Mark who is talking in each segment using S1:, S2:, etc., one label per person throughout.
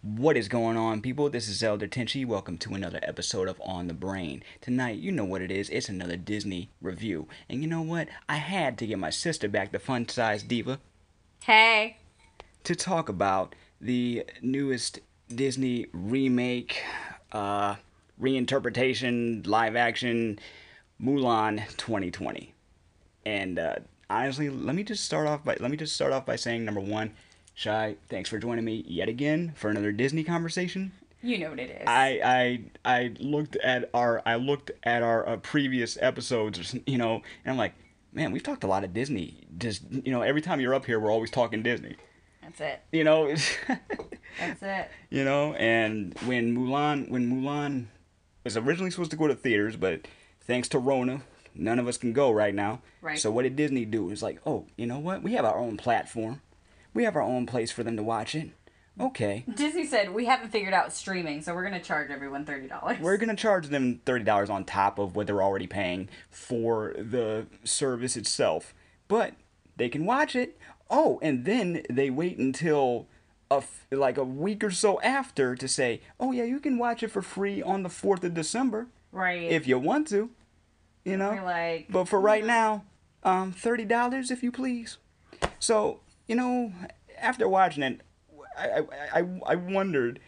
S1: What is going on, people? This is Elder Tenchi. Welcome to another episode of On the Brain. Tonight, you know what it is. It's another Disney review. And you know what? I had to get my sister back, the fun sized diva,
S2: Hey.
S1: to talk about the newest Disney remake, uh, reinterpretation, live action, Mulan 2020. And uh, honestly, let me just start off by let me just start off by saying number one, Shy, thanks for joining me yet again for another Disney conversation.
S2: You know what it is.
S1: I I I looked at our I looked at our uh, previous episodes, you know, and I'm like, man, we've talked a lot of Disney. Just you know, every time you're up here, we're always talking Disney.
S2: That's it.
S1: You know,
S2: That's it.
S1: you know, and when Mulan when Mulan was originally supposed to go to theaters, but thanks to Rona, none of us can go right now.
S2: Right.
S1: So what did Disney do? It's like, oh, you know what? We have our own platform. We have our own place for them to watch it. Okay.
S2: Disney said we haven't figured out streaming, so we're gonna charge everyone thirty dollars.
S1: We're gonna charge them thirty dollars on top of what they're already paying for the service itself, but they can watch it. Oh, and then they wait until a f- like a week or so after to say, "Oh yeah, you can watch it for free on the fourth of December
S2: right.
S1: if you want to." You know,
S2: like,
S1: but for right now, um, thirty dollars if you please. So you know, after watching it, I I, I, I wondered,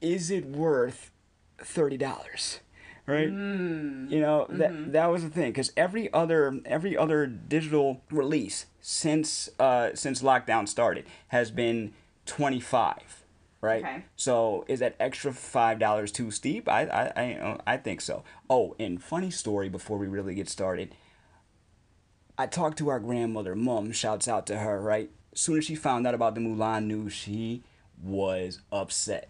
S1: is it worth thirty dollars? Right. You know that that was the thing because every other every other digital release since uh since lockdown started has been twenty five. Right.
S2: Okay.
S1: So is that extra five dollars too steep? I I I, I think so. Oh, and funny story before we really get started. I talked to our grandmother, mom. Shouts out to her. Right. Soon as she found out about the Mulan news, she was upset.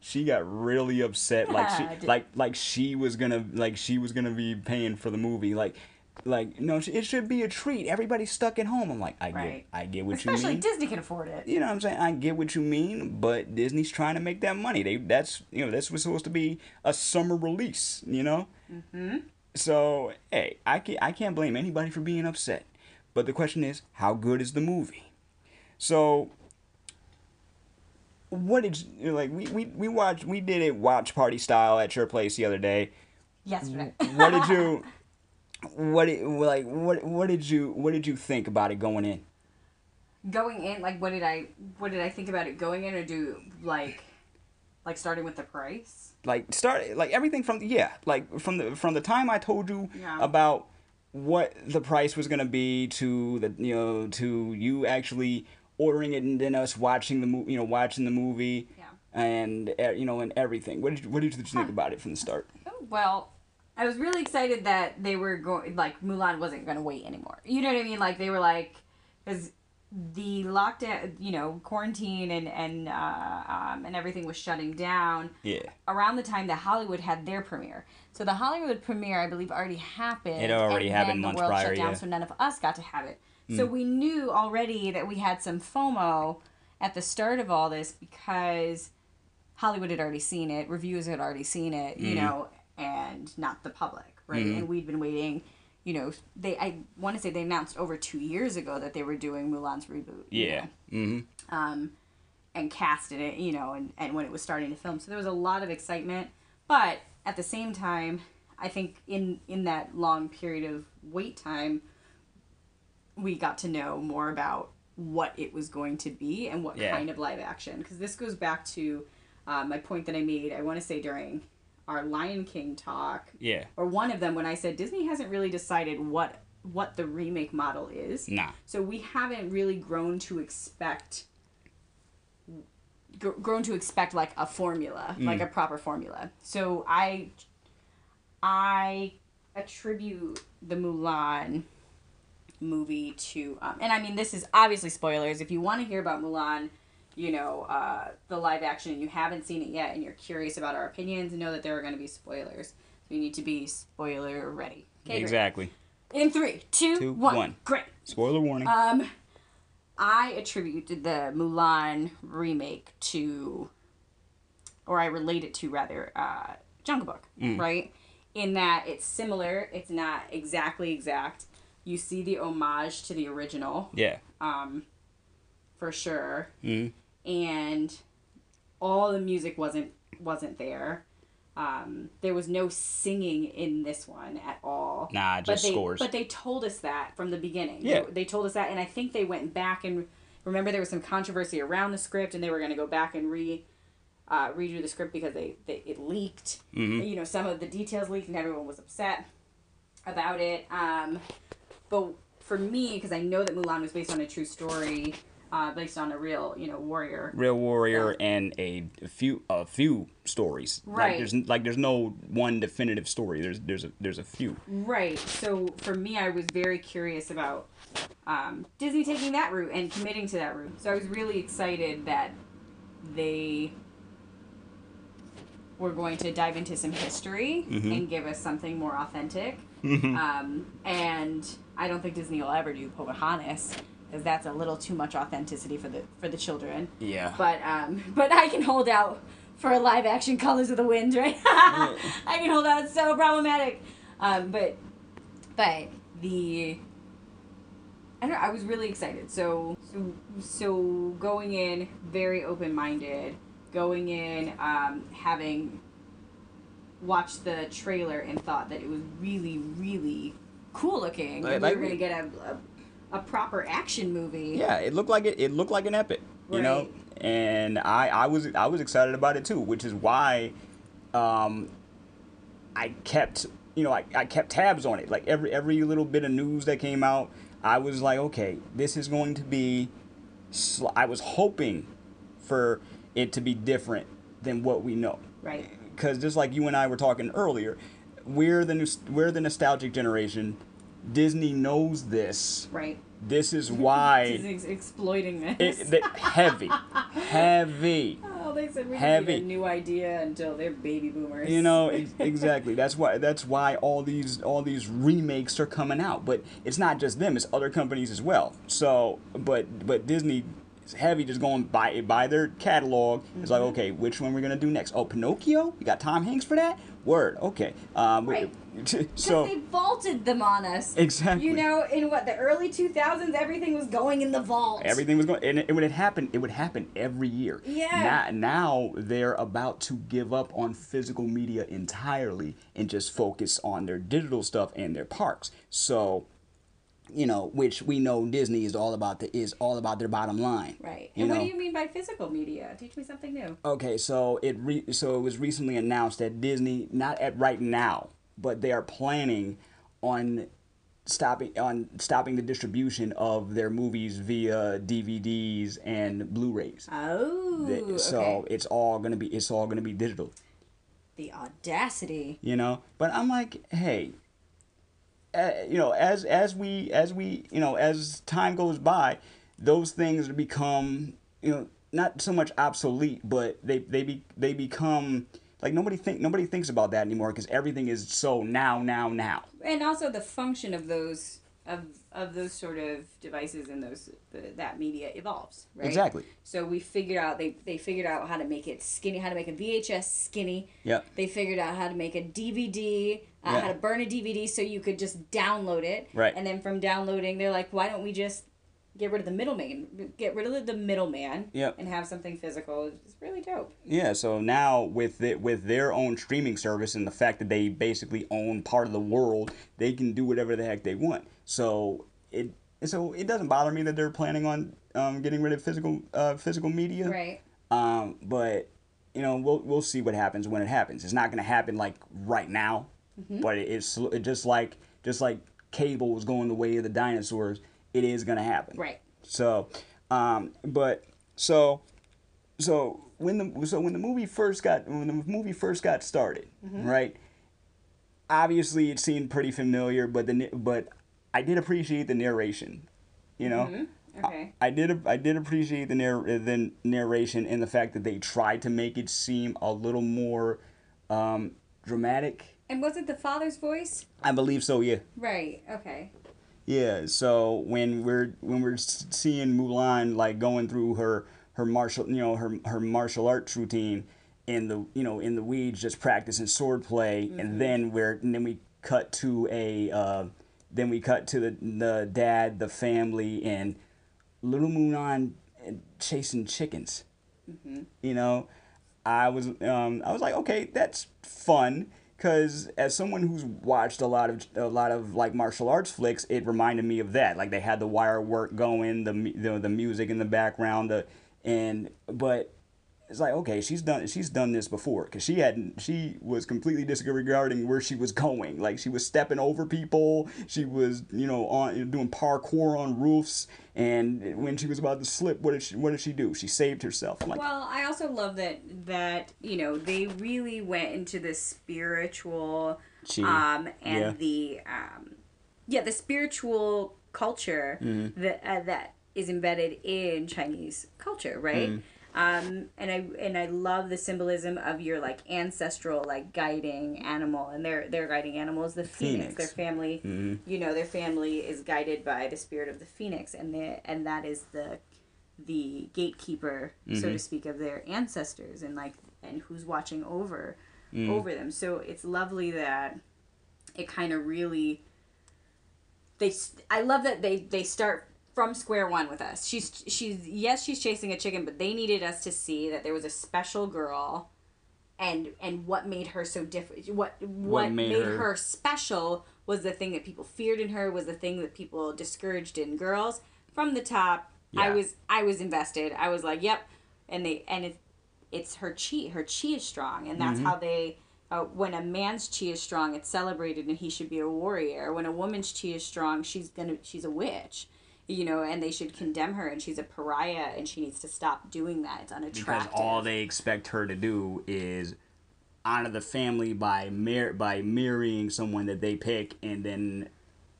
S1: She got really upset. Like
S2: Yeah, I
S1: she like like she was gonna like she was gonna be paying for the movie. Like like no, it should be a treat. Everybody's stuck at home. I'm like I
S2: Right.
S1: get I get what
S2: especially
S1: you mean Especially
S2: Disney can afford it.
S1: you know what I'm saying? I get what you mean, but Disney's trying to make that money. They that's you know this was supposed to be a summer release, you know. Mm-hmm. So hey, I can't I can't blame anybody for being upset, but the question is, how good is the movie? So. What did you like? We, we, we watched we did it watch party style at your place the other day.
S2: Yesterday.
S1: What did you what did, like what what did you what did you think about it going in?
S2: going in, like, what did I what did I think about it going in, or do like like starting with the price?
S1: like start like everything from yeah like from the from the time i told you
S2: Yeah.
S1: about what the price was going to be to the you know to you actually ordering it and then us watching the movie you know watching the movie
S2: Yeah.
S1: and uh, you know and everything what did you, what did you think about it from the start
S2: Oh, well, I was really excited that they were going like Mulan wasn't going to wait anymore. You know what I mean? Like they were like because the lockdown, you know, quarantine and and uh, um, and everything was shutting down
S1: yeah
S2: around the time that Hollywood had their premiere. So the Hollywood premiere, I believe, already happened.
S1: It already happened
S2: the world
S1: prior,
S2: shut down,
S1: yeah.
S2: so none of us got to have it. So we knew already that we had some FOMO at the start of all this because Hollywood had already seen it, reviewers had already seen it, you know, and not the public, right? And we'd been waiting. You know, they I want to say they announced over two years ago that they were doing Mulan's reboot. you
S1: yeah
S2: know
S1: mm-hmm
S2: um, and casted it, you know, and, and when it was starting to film. So there was a lot of excitement. But at the same time, I think in, in that long period of wait time, we got to know more about what it was going to be and what
S1: Yeah.
S2: kind of live action. Because this goes back to uh, my point that I made, I want to say during our Lion King talk,
S1: yeah
S2: or one of them when I said Disney hasn't really decided what what the remake model is.
S1: nah
S2: So we haven't really grown to expect gr- grown to expect like a formula, like a proper formula. So I I attribute the Mulan movie to um, and I mean this is obviously spoilers. If you want to hear about Mulan, you know, uh, the live action and you haven't seen it yet and you're curious about our opinions, know that there are going to be spoilers. So you need to be spoiler ready. Okay, great.
S1: exactly
S2: In three, two,
S1: Two,
S2: one.
S1: one.
S2: Great.
S1: spoiler warning
S2: Um, I attributed the Mulan remake to, or I relate it to rather, uh, Jungle Book, right? In that it's similar, it's not exactly exact. You see the homage to the original,
S1: yeah
S2: um, for sure,
S1: mm-hmm.
S2: and all the music wasn't wasn't there. Um, there was no singing in this one at all.
S1: Nah,
S2: but
S1: just
S2: they,
S1: scores.
S2: But they told us that from the beginning.
S1: Yeah.
S2: They, they told us that, and I think they went back and remember there was some controversy around the script, and they were going to go back and re uh, redo the script because they, they it leaked.
S1: Mm-hmm.
S2: You know, some of the details leaked, and everyone was upset about it. Um, but for me, because I know that Mulan was based on a true story, uh, based on a real you know warrior.
S1: Real warrior and a few a few stories.
S2: Right.
S1: Like there's like there's no one definitive story. There's there's a there's a few.
S2: Right. So for me, I was very curious about um, Disney taking that route and committing to that route. So I was really excited that they were going to dive into some history and give us something more authentic. Um, and I don't think Disney will ever do Pocahontas because that's a little too much authenticity for the for the children.
S1: Yeah.
S2: But um, but I can hold out for a live action Colors of the Wind, right? I can hold out. It's so problematic. Um, but but the I don't know. I was really excited. So so so going in very open minded, going in um, having watched the trailer and thought that it was really really cool looking.
S1: Like-
S2: and
S1: like
S2: we were gonna get a, a a proper action movie.
S1: Yeah, it looked like it. It looked like an epic, you know. And I, I was, I was excited about it too, which is why, um, I kept, you know, I, I kept tabs on it. Like every every little bit of news that came out, I was like, okay, this is going to be. Sl- I was hoping for it to be different than what we know
S2: Right.
S1: Because just like you and I were talking earlier, we're the nos- we're the nostalgic generation. Disney knows this.
S2: Right.
S1: This is why
S2: Disney's exploiting this.
S1: it, the, heavy, heavy.
S2: oh, they said we
S1: heavy.
S2: didn't need a new idea until they're baby boomers.
S1: You know ex- exactly. That's why. That's why all these all these remakes are coming out. But it's not just them. It's other companies as well. So, but but Disney is heavy just going by by their catalog. It's like okay, which one we're gonna do next? Oh, Pinocchio. You got Tom Hanks for that. Word. Okay. Um,
S2: Right.
S1: so
S2: they vaulted them on us.
S1: Exactly.
S2: You know, in what the early two thousands, everything was going in the vault.
S1: Everything was going, and it, it would happen. It would happen every year.
S2: Yeah.
S1: Now, now they're about to give up on physical media entirely and just focus on their digital stuff and their parks. So, you know, which we know Disney is all about the is all about their bottom line.
S2: Right. And what do you mean by physical media? Teach me something new.
S1: Okay, so it re- so it was recently announced that Disney, not at right now, but they are planning on stopping on stopping the distribution of their movies via DVDs and Blu-rays.
S2: Oh.
S1: That- so
S2: okay.
S1: it's all gonna be it's all gonna be digital,
S2: The audacity.
S1: you know. But I'm like, hey, you know, as as we as we you know as time goes by, those things become you know not so much obsolete, but they they be they become like nobody think nobody thinks about that anymore because everything is so now now now.
S2: And also the function of those of of those sort of devices and those the, that media evolves, right?
S1: Exactly.
S2: So we figured out they they figured out how to make it skinny, how to make a VHS skinny.
S1: Yep.
S2: They figured out how to make a DVD, uh,
S1: Yeah.
S2: how to burn a DVD so you could just download it.
S1: Right.
S2: And then from downloading, they're like, why don't we just get rid of the middleman, get rid of the middleman,
S1: Yep.
S2: and have something physical? It's really dope.
S1: Yeah, so now with it with their own streaming service and the fact that they basically own part of the world, they can do whatever the heck they want. So it so it doesn't bother me that they're planning on um, getting rid of physical uh, physical media.
S2: Right.
S1: Um, but you know we'll we'll see what happens when it happens. It's not gonna happen like right now, but it, it's it just like just like cable was going the way of the dinosaurs. It is gonna happen.
S2: Right.
S1: So, um, but so so when the so when the movie first got when the movie first got started, right? Obviously, it seemed pretty familiar, but the but I did appreciate the narration. You know,
S2: Okay.
S1: I did I did appreciate the narr- the narration and the fact that they tried to make it seem a little more um, dramatic.
S2: And was it the father's voice?
S1: I believe so. Yeah.
S2: Right. Okay.
S1: Yeah, so when we're when we're seeing Mulan like going through her her martial you know her her martial arts routine in the you know in the weeds just practicing swordplay and then we're and then we cut to a uh, then we cut to the the dad the family and little Mulan chasing chickens you know I was um I was like, okay, that's fun. Cause as someone who's watched a lot of a lot of like martial arts flicks, it reminded me of that. Like they had the wire work going, the the, the music in the background, the and but it's like okay she's done she's done this before because she hadn't she was completely disregarding where she was going like she was stepping over people she was you know on doing parkour on roofs and when she was about to slip what did she what did she do she saved herself like
S2: Well, I also love that that you know they really went into the spiritual,
S1: Chi.
S2: um, and
S1: Yeah.
S2: the um, yeah the spiritual culture
S1: Mm-hmm.
S2: that uh, that is embedded in Chinese culture, right?
S1: Mm.
S2: Um, and I and I love the symbolism of your like ancestral like guiding animal, and their their guiding animal is the phoenix.
S1: Phoenix.
S2: Their family, mm-hmm. you know, their family is guided by the spirit of the phoenix, and the and that is the the gatekeeper, so to mm-hmm. speak, of their ancestors, and like and who's watching over mm. over them. So it's lovely that it kind of really they I love that they they start from square one with us. She's she's yes, she's chasing a chicken, but they needed us to see that there was a special girl and and what made her so different what what,
S1: made
S2: made,
S1: her-
S2: her... special was the thing that people feared in her was the thing that people discouraged in girls. From the top i was i was invested. I was like yep. And they and it it's her chi her chi is strong and that's how they uh, when a man's chi is strong it's celebrated and he should be a warrior. When a woman's chi is strong she's gonna she's a witch you know and they should condemn her and she's a pariah and she needs to stop doing that it's
S1: because
S2: unattractive
S1: all they expect her to do is honor the family by mar- by marrying someone that they pick and then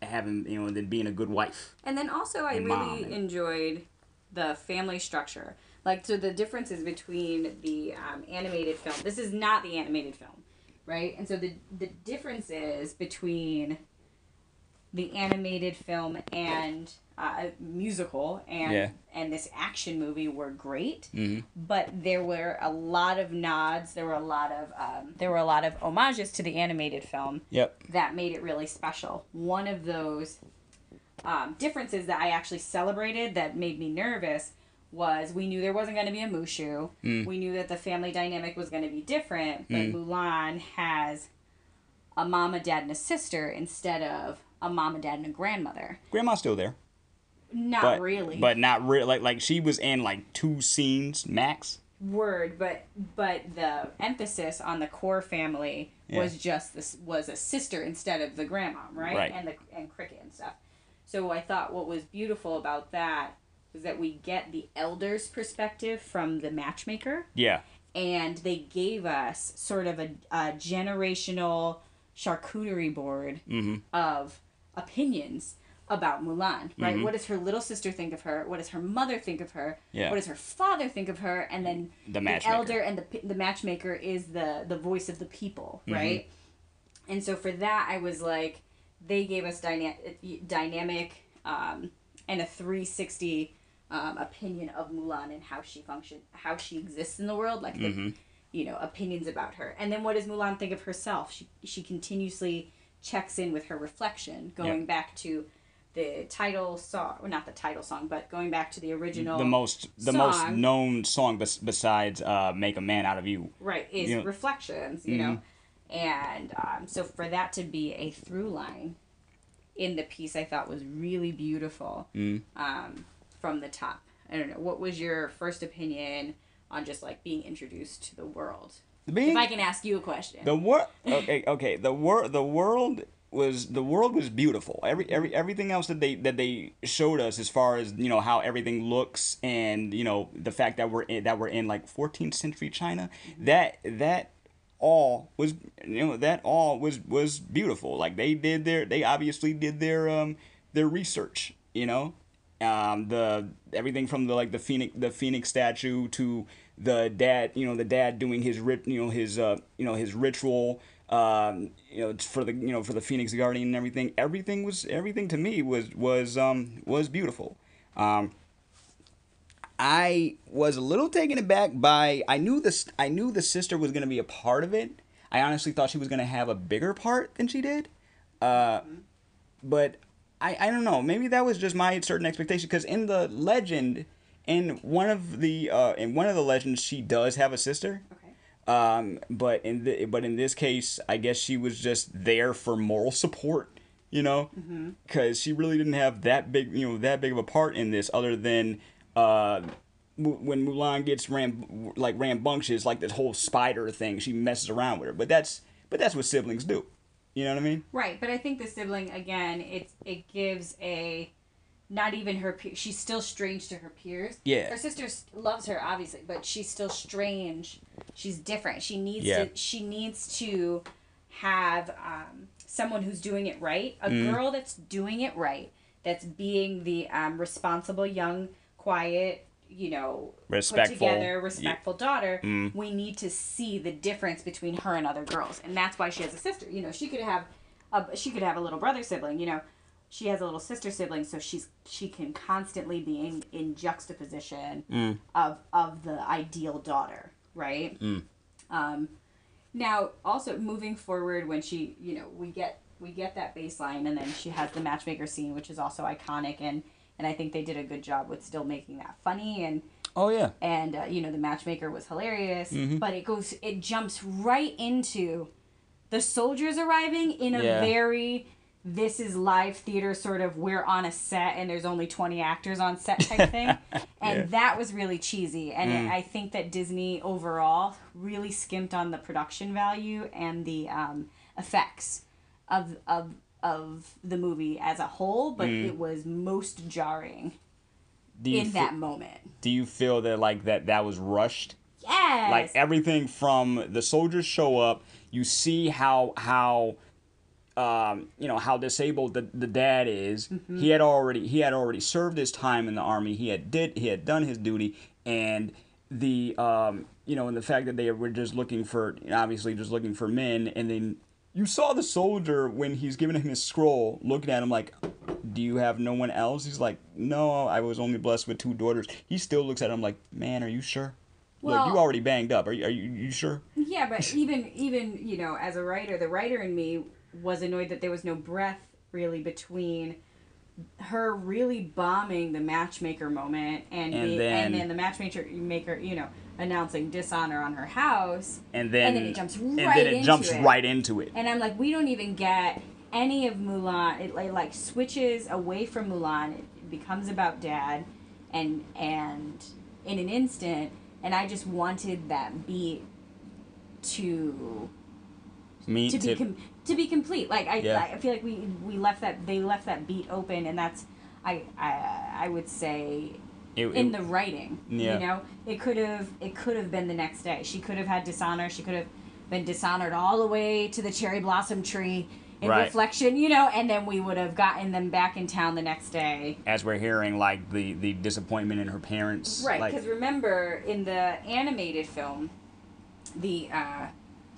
S1: having you know then being a good wife
S2: And then also, I really
S1: and-
S2: enjoyed the family structure. Like, so the differences between the um, animated film. This is not the animated film, right? And so the the differences between the animated film and uh, musical and
S1: Yeah.
S2: and this action movie were great,
S1: mm-hmm.
S2: but there were a lot of nods. There were a lot of um, there were a lot of homages to the animated film
S1: yep
S2: that made it really special. One of those um, differences that I actually celebrated that made me nervous was we knew there wasn't going to be a Mushu. We knew that the family dynamic was going to be different, but Mulan has a mom, a dad, and a sister instead of a mom, a dad, and a grandmother.
S1: grandma's still there
S2: Not
S1: but
S2: really.
S1: but not real like like she was in like two scenes max
S2: word, but but the emphasis on the core family was just this was a sister instead of the grandma, right?
S1: Right.
S2: And the and cricket and stuff. So I thought what was beautiful about that was that we get the elders' perspective from the matchmaker,
S1: yeah
S2: and they gave us sort of a, a generational charcuterie board
S1: mm-hmm.
S2: of opinions about Mulan, right? What does her little sister think of her? What does her mother think of her?
S1: Yeah.
S2: What does her father think of her? And then
S1: The matchmaker.
S2: elder and the the matchmaker is the the voice of the people,
S1: Mm-hmm.
S2: right? And so for that, I was like, they gave us dyna- dynamic um, and a three sixty um, opinion of Mulan and how she function, how she exists in the world, like the
S1: Mm-hmm.
S2: you know opinions about her. And then what does Mulan think of herself? She she continuously checks in with her reflection, going
S1: Yeah.
S2: back to the title song, or not the title song, but going back to the original.
S1: the most the most known song bes- besides uh, "Make a Man Out of You."
S2: right is
S1: you know-
S2: reflections you know? And um, so for that to be a through line in the piece i thought was really beautiful um, from the top. I don't know what was your first opinion on just like being introduced to the world?
S1: Being,
S2: if i can ask you a question.
S1: The world okay okay the world the world was the world was beautiful. Every every everything else that they that they showed us as far as you know how everything looks and you know the fact that we're in, that we're in like 14th century China that that all was you know that all was was beautiful. Like they did their they obviously did their um their research you know? Um the everything from the like the phoenix the phoenix statue to the dad you know the dad doing his you know his uh you know his ritual um you know for the you know for the phoenix guardian and everything everything was everything to me was was um was beautiful um I was a little taken aback by I knew this I knew the sister was gonna be a part of it. I honestly thought she was gonna have a bigger part than she did. Uh, but I, I don't know. Maybe that was just my certain expectation because in the legend, in one of the uh, in one of the legends, she does have a sister.
S2: okay
S1: Um, but in the, but in this case, I guess she was just there for moral support, you know, because she really didn't have that big, you know, that big of a part in this, other than uh, when Mulan gets ram like rambunctious, like this whole spider thing, she messes around with her. But that's but that's what siblings do, you know what I mean?
S2: Right, but I think the sibling again, it's it gives a not even her pe- she's still strange to her peers.
S1: Yeah.
S2: Her sister loves her obviously, but she's still strange. She's different. She needs
S1: Yeah.
S2: to she needs to have um, someone who's doing it right, a
S1: Mm.
S2: girl that's doing it right, that's being the um, responsible young, quiet, you know,
S1: Respectful.
S2: put together,
S1: Yeah. Mm.
S2: respectful daughter. We need to see the difference between her and other girls, and that's why she has a sister. You know, she could have a she could have a little brother sibling. You know, she has a little sister sibling, so she's she can constantly be in, in juxtaposition
S1: Mm.
S2: of of the ideal daughter, right? Um, now, also moving forward, when she, you know, we get we get that baseline, and then she has the matchmaker scene, which is also iconic, and and I think they did a good job with still making that funny and
S1: Oh yeah.
S2: and uh, you know the matchmaker was hilarious
S1: Mm-hmm.
S2: but it goes it jumps right into the soldiers arriving in a
S1: Yeah.
S2: very this is live theater sort of we're on a set and there's only 20 actors on set type thing and
S1: Yeah.
S2: that was really cheesy and
S1: Mm.
S2: i think that disney overall really skimped on the production value and the um, effects of of of the movie as a whole but
S1: Mm.
S2: it was most jarring in
S1: fe-
S2: that moment
S1: do you feel that like that that was rushed?
S2: yes
S1: like everything from the soldiers show up you see how how um, you know how disabled the, the dad is.
S2: Mm-hmm.
S1: he had already he had already served his time in the army. He had did he had done his duty. And the um, you know and the fact that they were just looking for obviously just looking for men. And then you saw the soldier when he's giving him his scroll looking at him like do you have no one else? He's like no i was only blessed with two daughters. He still looks at him like man are you sure? Look, you already banged up. Are you, are you, you sure?
S2: Yeah, but even even you know, as a writer, the writer in me was annoyed that there was no breath really between her really bombing the matchmaker moment and
S1: And
S2: the,
S1: then-
S2: and then the matchmaker maker you know announcing dishonor on her house
S1: And then
S2: and then it jumps right
S1: and then it
S2: into
S1: jumps
S2: it.
S1: right into it.
S2: and I'm like we don't even get any of Mulan it like, like switches away from Mulan it becomes about dad and and in an instant and I just wanted that beat to
S1: Me
S2: to be
S1: to,
S2: com- to be complete. Like I,
S1: Yeah.
S2: I feel like we we left that they left that beat open, and that's I I I would say
S1: it,
S2: in
S1: it-
S2: the writing.
S1: Yeah.
S2: You know, it could have it could have been the next day. She could have had dishonor. She could have been dishonored all the way to the cherry blossom tree in
S1: Right.
S2: reflection. You know, and then we would have gotten them back in town the next day.
S1: as we're hearing like the the disappointment in her parents.
S2: Right,
S1: Like,
S2: because remember in the animated film, the uh,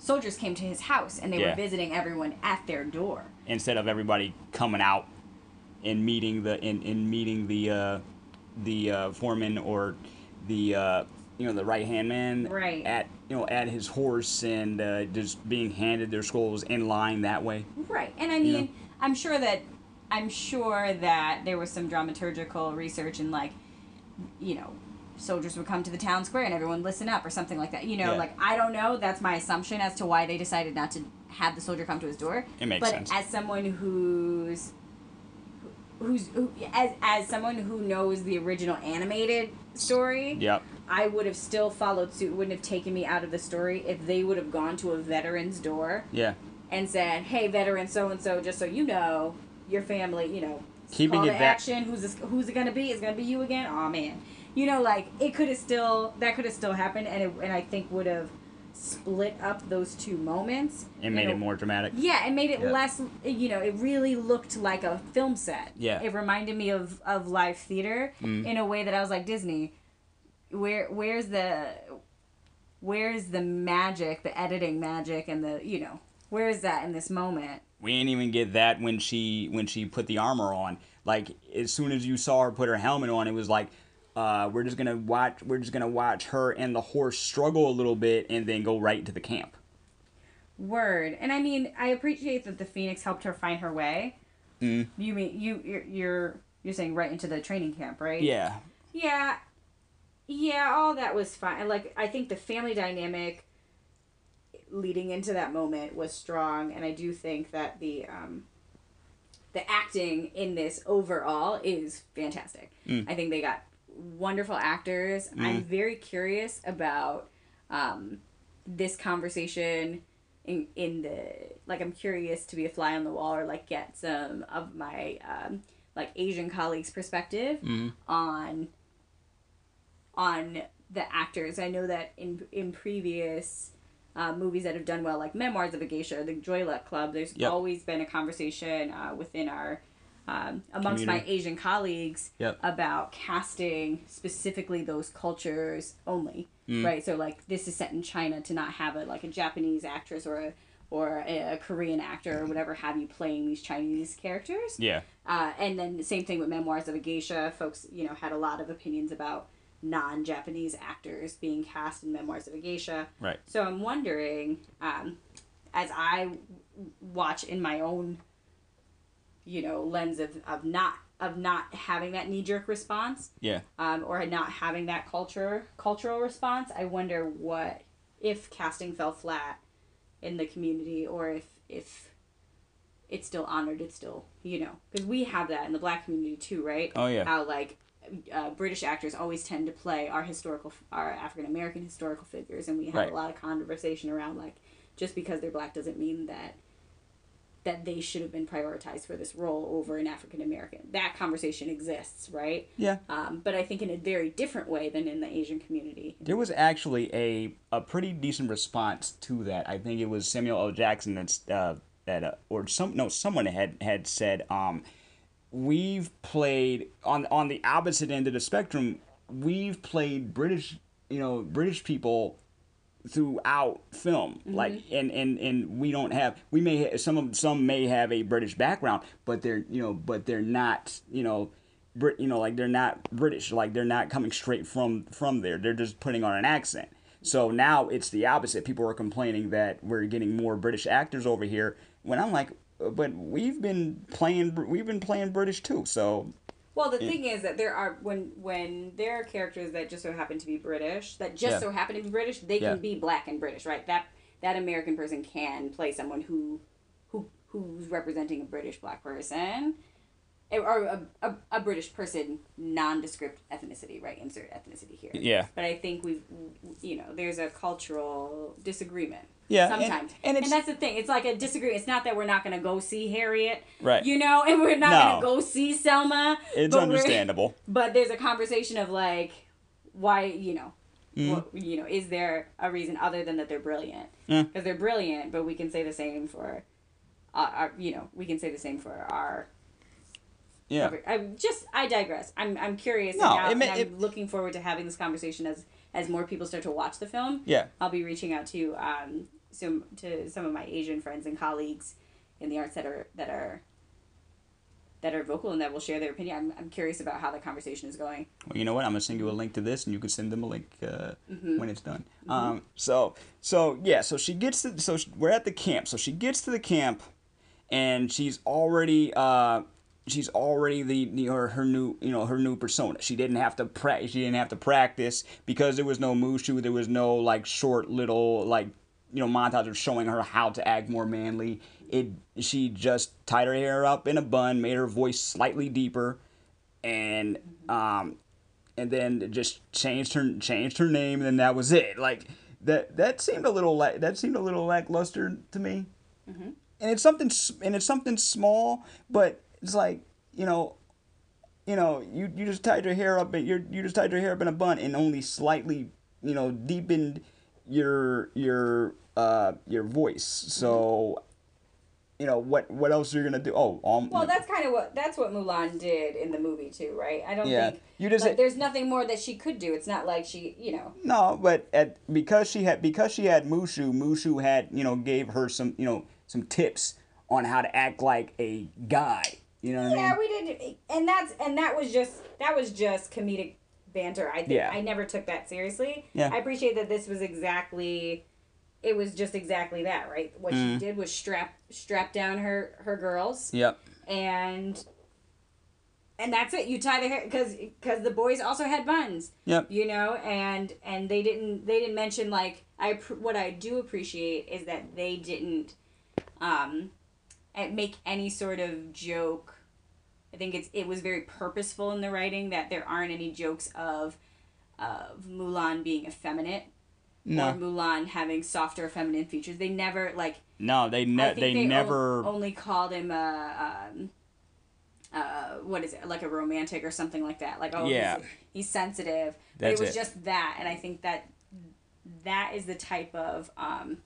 S2: soldiers came to his house and they
S1: Yeah.
S2: were visiting everyone at their door.
S1: instead of everybody coming out and meeting the in, in meeting the uh, the uh, foreman or the uh, you know the right hand man
S2: Right.
S1: at you know at his horse and uh, just being handed their scrolls in line that way.
S2: Right, and I
S1: You
S2: mean,
S1: know?
S2: I'm sure that I'm sure that there was some dramaturgical research and like, you know, soldiers would come to the town square and everyone listen up or something like that. You know,
S1: Yeah.
S2: like I don't know. That's my assumption as to why they decided not to have the soldier come to his door.
S1: It makes
S2: but
S1: sense.
S2: as someone who's who's who, as as someone who knows the original animated story,
S1: Yep.
S2: I would have still followed suit. Wouldn't have taken me out of the story if they would have gone to a veteran's door
S1: Yeah.
S2: and said, "Hey, veteran so and so, just so you know, your family, you know,
S1: Keeping
S2: call
S1: it
S2: to
S1: that-
S2: action. Who's this, who's it gonna be? Is it gonna be you again? Oh man, you know, like it could have still that could have still happened, and it, and I think would have split up those two moments.
S1: It made
S2: You
S1: it more dramatic.
S2: Yeah, it made it
S1: Yeah.
S2: less. You know, it really looked like a film set.
S1: Yeah.
S2: it reminded me of of live theater
S1: Mm.
S2: in a way that I was like Disney. Where where's the where's the magic, the editing magic, and the you know where is that in this moment?
S1: We didn't even get that when she when she put the armor on. Like as soon as you saw her put her helmet on, it was like uh, we're just gonna watch we're just gonna watch her and the horse struggle a little bit and then go right into the camp.
S2: Word, and I mean, I appreciate that the Phoenix helped her find her way.
S1: Mm.
S2: You mean you you're you're, you're saying right into the training camp, right?
S1: Yeah.
S2: Yeah, yeah, all that was fine. Like I think the family dynamic leading into that moment was strong, and I do think that the um, the acting in this overall is fantastic.
S1: Mm.
S2: I think they got wonderful actors. I'm very curious about um, this conversation in in the like. I'm curious to be a fly on the wall or like get some of my um, like Asian colleagues' perspective on on the actors. I know that in in previous uh, movies that have done well, like Memoirs of a Geisha, the Joy Luck Club, there's
S1: Yep.
S2: always been a conversation uh, within our um, amongst my Asian colleagues
S1: Yep.
S2: about casting specifically those cultures only,
S1: Mm.
S2: right? So like this is set in China to not have a like a Japanese actress or a or a, a Korean actor or whatever have you playing these Chinese characters.
S1: Yeah.
S2: Uh, and then the same thing with Memoirs of a Geisha. Folks, you know, had a lot of opinions about non-Japanese actors being cast in Memoirs of a Geisha.
S1: Right.
S2: So I'm wondering, um, as I watch in my own, you know, lens of, of not of not having that knee jerk response,
S1: Yeah.
S2: um, or not having that culture cultural response, I wonder what if casting fell flat in the community, or if if it's still honored, it's still you know because we have that in the black community too, right?
S1: Oh, yeah.
S2: How like uh, British actors always tend to play our historical, our African American historical figures, and we have
S1: Right.
S2: a lot of conversation around like just because they're black doesn't mean that that they should have been prioritized for this role over an African American. That conversation exists, right?
S1: Yeah.
S2: Um, but I think in a very different way than in the Asian community.
S1: There was actually a a pretty decent response to that. I think it was Samuel L. Jackson that's uh, that uh, or some no someone had had said um, we've played on on the opposite end of the spectrum. We've played British you know British people throughout film. Like and and and we don't have we may ha- some of some may have a british background but they're you know but they're not you know Brit, you know like they're not british. Like they're not coming straight from from there. They're just putting on an accent. So now it's the opposite. People are complaining that we're getting more british actors over here when i'm like "Uh, but we've been playing we've been playing british too. So
S2: Well, the thing is that there are when when there are characters that just so happen to be British, that just
S1: Yeah.
S2: so happen to be British, they
S1: Yeah.
S2: can be black and British, right? That that American person can play someone who who who's representing a British black person. eh, Or a, a, a British person, nondescript ethnicity, right? Insert ethnicity here.
S1: yeah
S2: But I think we've, you know, there's a cultural disagreement.
S1: Yeah,
S2: Sometimes.
S1: and
S2: And,
S1: it's-
S2: that's the thing. It's like a disagreement. It's not that we're not going to go see Harriet.
S1: Right.
S2: You know, and we're not
S1: No.
S2: going to go see Selma.
S1: it's understandable
S2: But there's a conversation of like, why, you know,
S1: Mm-hmm.
S2: what, you know, is there a reason other than that they're brilliant?
S1: Yeah.
S2: Because they're brilliant, but we can say the same for, uh, our, you know, we can say the same for our
S1: yeah
S2: I just I digress. I'm I'm curious
S1: No,
S2: now,
S1: it
S2: and I'm
S1: it-
S2: looking forward to having this conversation as as more people start to watch the film.
S1: yeah
S2: I'll be reaching out to um some to some of my Asian friends and colleagues in the arts that are that are that are vocal and that will share their opinion. I'm, I'm curious about how the conversation is going.
S1: Well, you know what? I'm gonna send you a link to this, and you can send them a link uh,
S2: Mm-hmm.
S1: when it's done. Um, so, so yeah, so she gets to, so she, we're at the camp. So she gets to the camp, and she's already, uh, she's already the, the her, her new, you know, her new persona. She didn't have to practice. She didn't have to practice because there was no Mushu. There was no like short little like you know montage of showing her how to act more manly. It she just tied her hair up in a bun, made her voice slightly deeper, and um, and then just changed her changed her name, and then that was it. Like that that seemed a little la- that seemed a little lackluster to me. And it's something and it's something small, but it's like you know. You know, you, you just tied your hair up, and you you just tied your hair up in a bun, and only slightly, you know, deepened your your uh your voice. So, you know what what else are you gonna do? Oh, um,
S2: Well, that's kind of what that's what Mulan did in the movie too, right? I don't
S1: Yeah.
S2: think
S1: You just-
S2: like, there's nothing more that she could do. It's not like she, you know,
S1: No, but at because she had because she had Mushu, Mushu had you know gave her some you know some tips on how to act like a guy. You know what I
S2: Yeah,
S1: mean?
S2: we did, and that's and that was just that was just comedic banter. I think
S1: Yeah.
S2: I never took that seriously.
S1: Yeah.
S2: I appreciate that this was exactly, it was just exactly that, right? What
S1: Mm-hmm.
S2: she did was strap strap down her her girls
S1: Yep.
S2: and and that's it. You tie the hair because because the boys also had buns.
S1: Yep.
S2: You know, and and they didn't they didn't mention like I what I do appreciate is that they didn't um make any sort of joke. I think it's it was very purposeful in the writing that there aren't any jokes of of Mulan being effeminate or Mulan having softer feminine features. They never like
S1: no, they
S2: I
S1: ne-
S2: think
S1: they,
S2: o-
S1: never.
S2: only called him a um, uh, what is it like a romantic or something like that. Like oh
S1: Yeah.
S2: he's, he's sensitive, but
S1: That's
S2: it was
S1: it.
S2: just that, and I think that that is the type of um,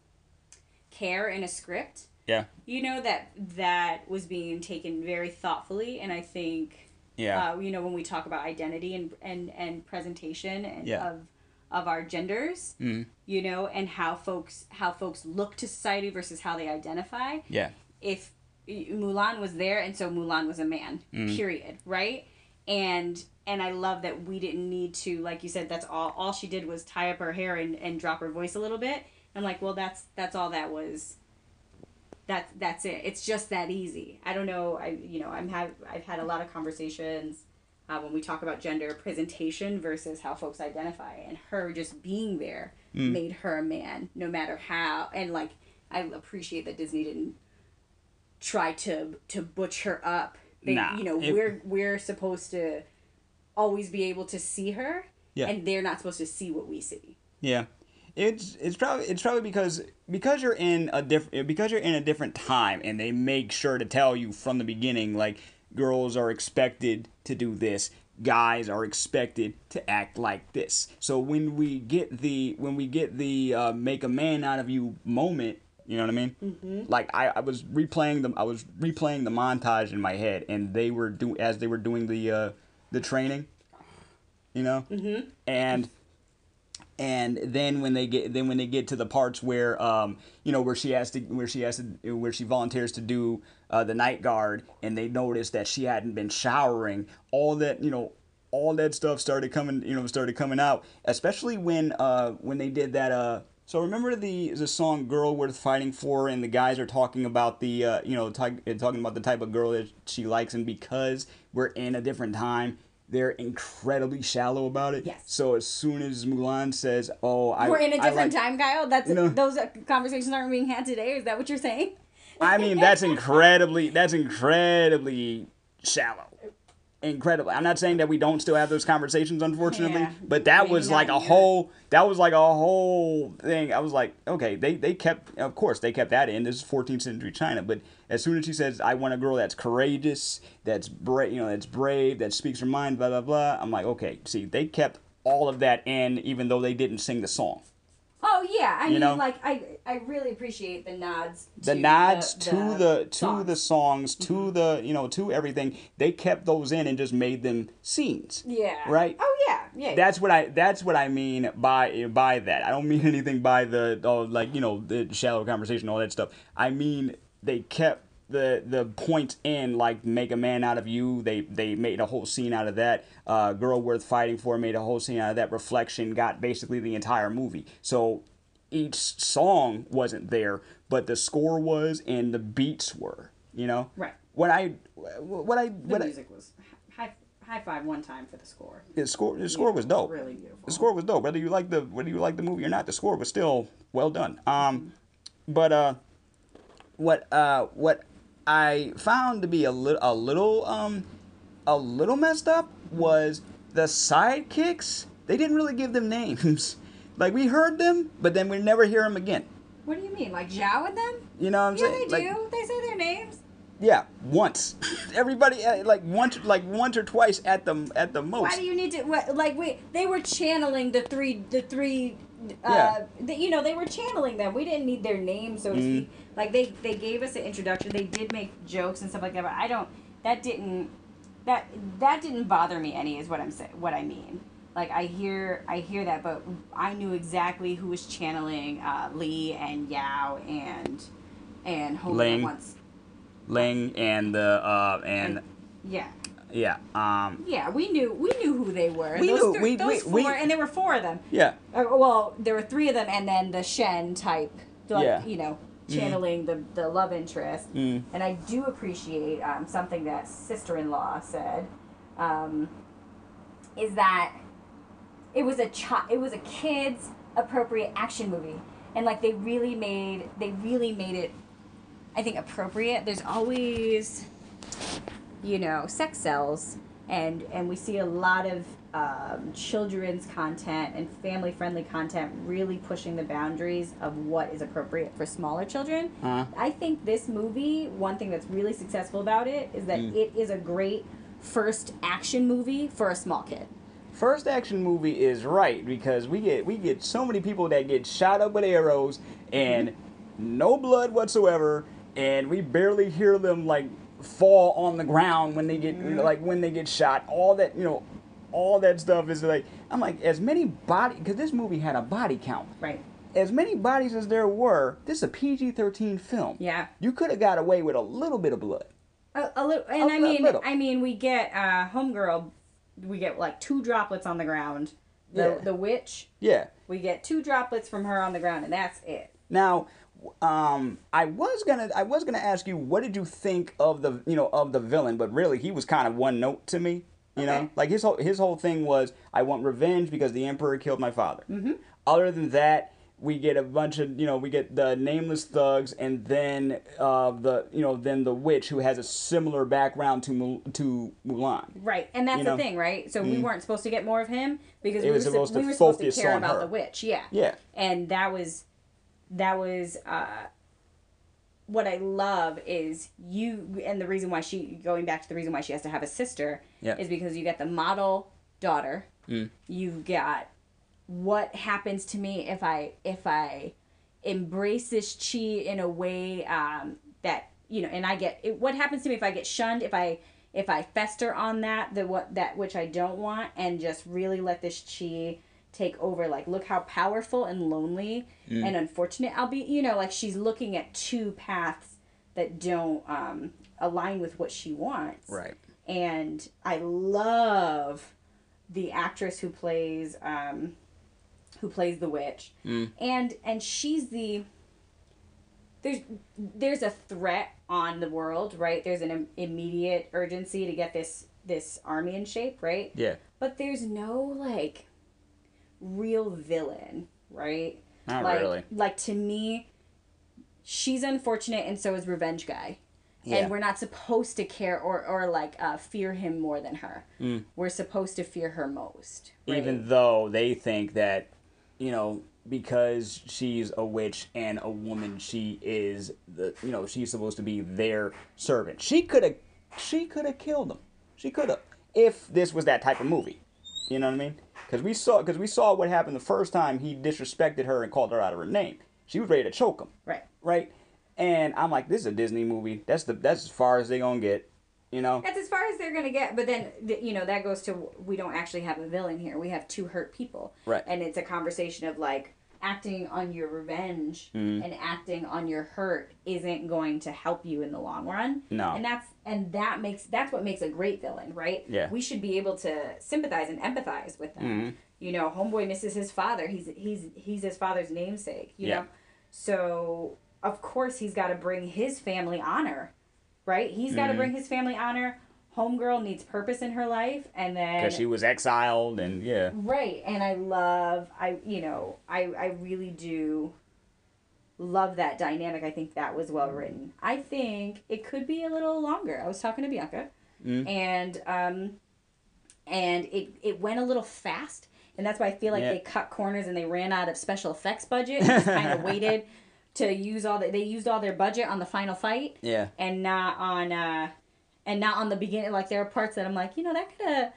S2: care in a script.
S1: Yeah,
S2: You know that that was being taken very thoughtfully, and I think
S1: yeah,
S2: uh, you know when we talk about identity and and and presentation and
S1: Yeah.
S2: of of our genders
S1: Mhm.
S2: you know and how folks how folks look to society versus how they identify
S1: yeah,
S2: if Mulan was there and so Mulan was a man
S1: Mm.
S2: period right and and I love that we didn't need to like you said that's all all she did was tie up her hair and, and drop her voice a little bit I'm like well that's that's all that was that's that's it it's just that easy I don't know I you know I'm have I've had a lot of conversations uh, when we talk about gender presentation versus how folks identify and her just being there
S1: Mm.
S2: made her a man no matter how and like I appreciate that Disney didn't try to to butch her up. They,
S1: Nah,
S2: you know,
S1: it-
S2: we're we're supposed to always be able to see her,
S1: Yeah.
S2: and they're not supposed to see what we see.
S1: yeah. It's it's probably it's probably because because you're in a different because you're in a different time and they make sure to tell you from the beginning like girls are expected to do this guys are expected to act like this so when we get the when we get the uh, make a man out of you moment you know what i mean mm-hmm. like I, I was replaying them i was replaying the montage in my head and they were do as they were doing the uh the training you know mm-hmm. and and then when they get then when they get to the parts where um you know where she has to where she has to where she volunteers to do uh, the night guard and they notice that she hadn't been showering all that you know all that stuff started coming you know started coming out especially when uh when they did that uh so remember the the song "Girl Worth Fighting For" and the guys are talking about the uh, you know talk, talking about the type of girl that she likes and because we're in a different time, they're incredibly shallow about it.
S2: Yes.
S1: So as soon as Mulan says, "Oh, I
S2: We're in a different
S1: like-
S2: time, Kyle. That's those uh, conversations aren't being had today. Is that what you're saying?
S1: I mean, that's incredibly that's incredibly shallow. Incredibly. I'm not saying that we don't still have those conversations, unfortunately,
S2: Yeah.
S1: but that was like a whole that was like a whole thing. I was like, okay, they they kept of course they kept that in. This is 14th century China, but as soon as she says, "I want a girl that's courageous, that's brave, you know, that's brave, that speaks her mind," blah blah blah, I'm like, okay, see, they kept all of that in, even though they didn't sing the song.
S2: Oh yeah, I mean,
S1: know?
S2: like I I really appreciate the nods.
S1: the nods to the to
S2: songs.
S1: the songs. to the you know to everything. They kept those in and just made them scenes.
S2: Yeah.
S1: Right?
S2: Oh yeah, yeah.
S1: that's what i that's what i mean by by that. I don't mean anything by the oh, like you know the shallow conversation all that stuff. I mean they kept the the points in like make a man out of you. They they made a whole scene out of that. Uh girl worth fighting for made a whole scene out of that. Reflection got basically the entire movie. So each song wasn't there but the score was and the beats were you know
S2: Right.
S1: what i what i
S2: the
S1: what I,
S2: music was high high five one time for the score.
S1: the score the score was dope
S2: Really beautiful.
S1: the score was dope. Whether you like the whether you like the movie or not, the score was still well done. Um, but uh, what uh what I found to be a little a little um a little messed up was the sidekicks. They didn't really give them names. like we heard them, but then we never hear them again.
S2: What do you mean, like and them?
S1: You know what I'm
S2: Yeah,
S1: saying?
S2: they
S1: Like,
S2: do. They say their names.
S1: Yeah, once. Everybody uh, like once like once or twice at the at the most.
S2: Why do you need to? What, like we, they were channeling the three, the three. Uh,
S1: Yeah.
S2: the, you know, they were channeling them. We didn't need their names, so to
S1: Mm-hmm.
S2: speak. Like they, they gave us an introduction. They did make jokes and stuff like that, but I don't. That didn't. That that didn't bother me any. Is what I'm saying. What I mean. Like I hear, I hear that, but I knew exactly who was channeling uh, Lee and Yao and and Hong
S1: Ling.
S2: once.
S1: Ling and the uh and
S2: Yeah.
S1: yeah um
S2: Yeah, we knew we knew who they were.
S1: We
S2: those
S1: knew-
S2: thr-
S1: we-
S2: those
S1: we-
S2: four,
S1: we-
S2: and there were four of them.
S1: yeah
S2: Uh, well, there were three of them, and then the Shen type, like
S1: Yeah.
S2: you know, channeling the the love interest.
S1: Mm.
S2: And I do appreciate um, something that sister-in-law said. um, is that it was a chi- it was a kids appropriate action movie, and like they really made they really made it, I think appropriate. There's always, you know, sex sells, and and we see a lot of um, children's content and family friendly content really pushing the boundaries of what is appropriate for smaller children.
S1: Uh-huh.
S2: I think this movie, one thing that's really successful about it is that
S1: Mm.
S2: it is a great first action movie for a small kid.
S1: First action movie is right because we get we get so many people that get shot up with arrows and no blood whatsoever, and we barely hear them like fall on the ground when they get like when they get shot. All that you know, all that stuff is like I'm like as many body because this movie had a body count.
S2: Right.
S1: As many bodies as there were, this is a PG-13 film.
S2: Yeah.
S1: You could have got away with a little bit of blood.
S2: A, a little, and
S1: A-
S2: I mean. I mean, we get uh, homegirl, we get like two droplets on the ground. The
S1: Yeah.
S2: the witch,
S1: Yeah.
S2: we get two droplets from her on the ground, and that's it.
S1: Now, um, I was gonna I was gonna ask you what did you think of the you know of the villain, but really he was kind of one note to me. You know, like his whole his whole thing was I want revenge because the emperor killed my father. Mm-hmm. Other than that, we get a bunch of you know we get the nameless thugs and then uh, the you know then the witch who has a similar background to Mu- to Mulan.
S2: Right, and that's
S1: You
S2: the
S1: know?
S2: thing, right? So we weren't supposed to get more of him because
S1: It
S2: we,
S1: was
S2: were,
S1: supposed
S2: we
S1: to
S2: were supposed to care about
S1: her.
S2: the witch. Yeah.
S1: Yeah.
S2: and that was that was uh what I love is you and the reason why she going back to the reason why she has to have a sister
S1: Yeah.
S2: is because you get the model daughter.
S1: Mm.
S2: You've got what happens to me if I if I embrace this chi in a way um, that you know, and I get it, what happens to me if I get shunned if I if I fester on that the what that which I don't want and just really let this chi take over like look how powerful and lonely
S1: Mm.
S2: and unfortunate I'll be you know like she's looking at two paths that don't um, align with what she wants
S1: Right.
S2: and I love the actress who plays um, who plays the witch,
S1: Mm.
S2: and and she's the there's there's a threat on the world, right? There's an im- immediate urgency to get this this army in shape, right?
S1: Yeah.
S2: But there's no like real villain, right?
S1: Not
S2: like,
S1: really.
S2: Like to me, she's unfortunate, and so is Revenge Guy.
S1: Yeah.
S2: And we're not supposed to care or, or like uh, fear him more than her.
S1: Mm.
S2: We're supposed to fear her most. right?
S1: even though they think that you know because she's a witch and a woman she is the you know she's supposed to be their servant. She could have she could have killed him she could have if this was that type of movie. You know what i mean? Because we saw because we saw what happened the first time he disrespected her and called her out of her name. She was ready to choke him.
S2: Right.
S1: right? And i'm like this is a disney movie. That's the that's as far as they gonna get you know
S2: That's as far as they're gonna get. But then you know that goes to we don't actually have a villain here. We have two hurt people.
S1: Right.
S2: And it's a conversation of like acting on your revenge
S1: Mm-hmm.
S2: and acting on your hurt isn't going to help you in the long run.
S1: No.
S2: And that's and that makes that's what makes a great villain, right?
S1: Yeah.
S2: We should be able to sympathize and empathize with them.
S1: Mm-hmm.
S2: You know, homeboy misses his father. He's he's he's his father's namesake. You
S1: Yeah.
S2: know, so of course he's got to bring his family honor, right? He's got to
S1: Mm-hmm.
S2: bring his family honor. Homegirl needs purpose in her life, and then
S1: because she was exiled and yeah
S2: right. And I love, I you know, I I really do love that dynamic. I think that was well written. I think it could be a little longer. I was talking to Bianca,
S1: Mm.
S2: and um, and it it went a little fast, and that's why I feel like
S1: Yeah.
S2: they cut corners and they ran out of special effects budget and just kind of waited to use all the, they used all their budget on the final fight
S1: yeah
S2: and not on uh and not on the beginning like there are parts that I'm like, you know, that could have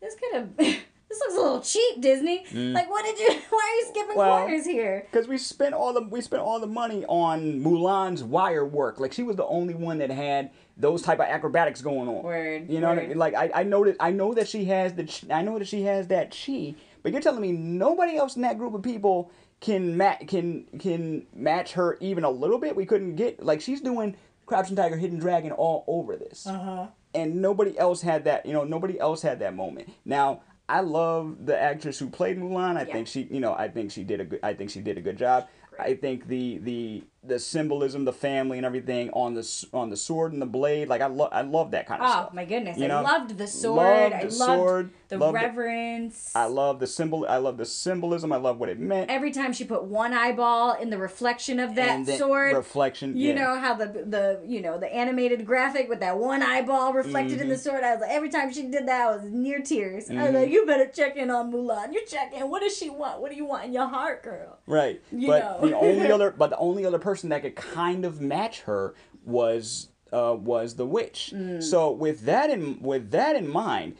S2: this could have this looks a little cheap, Disney. Like what did you why are you skipping
S1: Mm. Well,
S2: corners here?
S1: Because we spent all the we spent all the money on Mulan's wire work. Like she was the only one that had those type of acrobatics going on.
S2: Word,
S1: You know, what I mean? like I, I know that I know that she has the I know that she has that chi, but you're telling me nobody else in that group of people can match can can match her even a little bit. We couldn't get like she's doing Crouching Tiger, Hidden Dragon all over this
S2: Uh-huh.
S1: and nobody else had that you know nobody else had that moment now i love the actress who played mulan i
S2: Yeah.
S1: think she you know i think she did a good i think she did a good job i think the the the symbolism, the family, and everything on the on the sword and the blade. Like I love I love that kind of
S2: Oh
S1: stuff.
S2: my goodness!
S1: You
S2: I
S1: know,
S2: loved the sword.
S1: loved
S2: I
S1: the
S2: loved
S1: sword,
S2: the
S1: loved the-
S2: reverence.
S1: I love the symbol. I love the symbolism. I love what it meant.
S2: Every time she put one eyeball in the reflection of that sword,
S1: reflection.
S2: you
S1: yeah.
S2: know how the the you know the animated graphic with that one eyeball reflected in the
S1: Mm-hmm.
S2: sword. I was like, every time she did that, I was near tears. I was like, you better check in on Mulan. You check in. What does she want? What do you want in your heart, girl?
S1: Right.
S2: You
S1: but
S2: know.
S1: the only other but the only other person that could kind of match her was uh was the witch.
S2: Mm.
S1: So with that in with that in mind,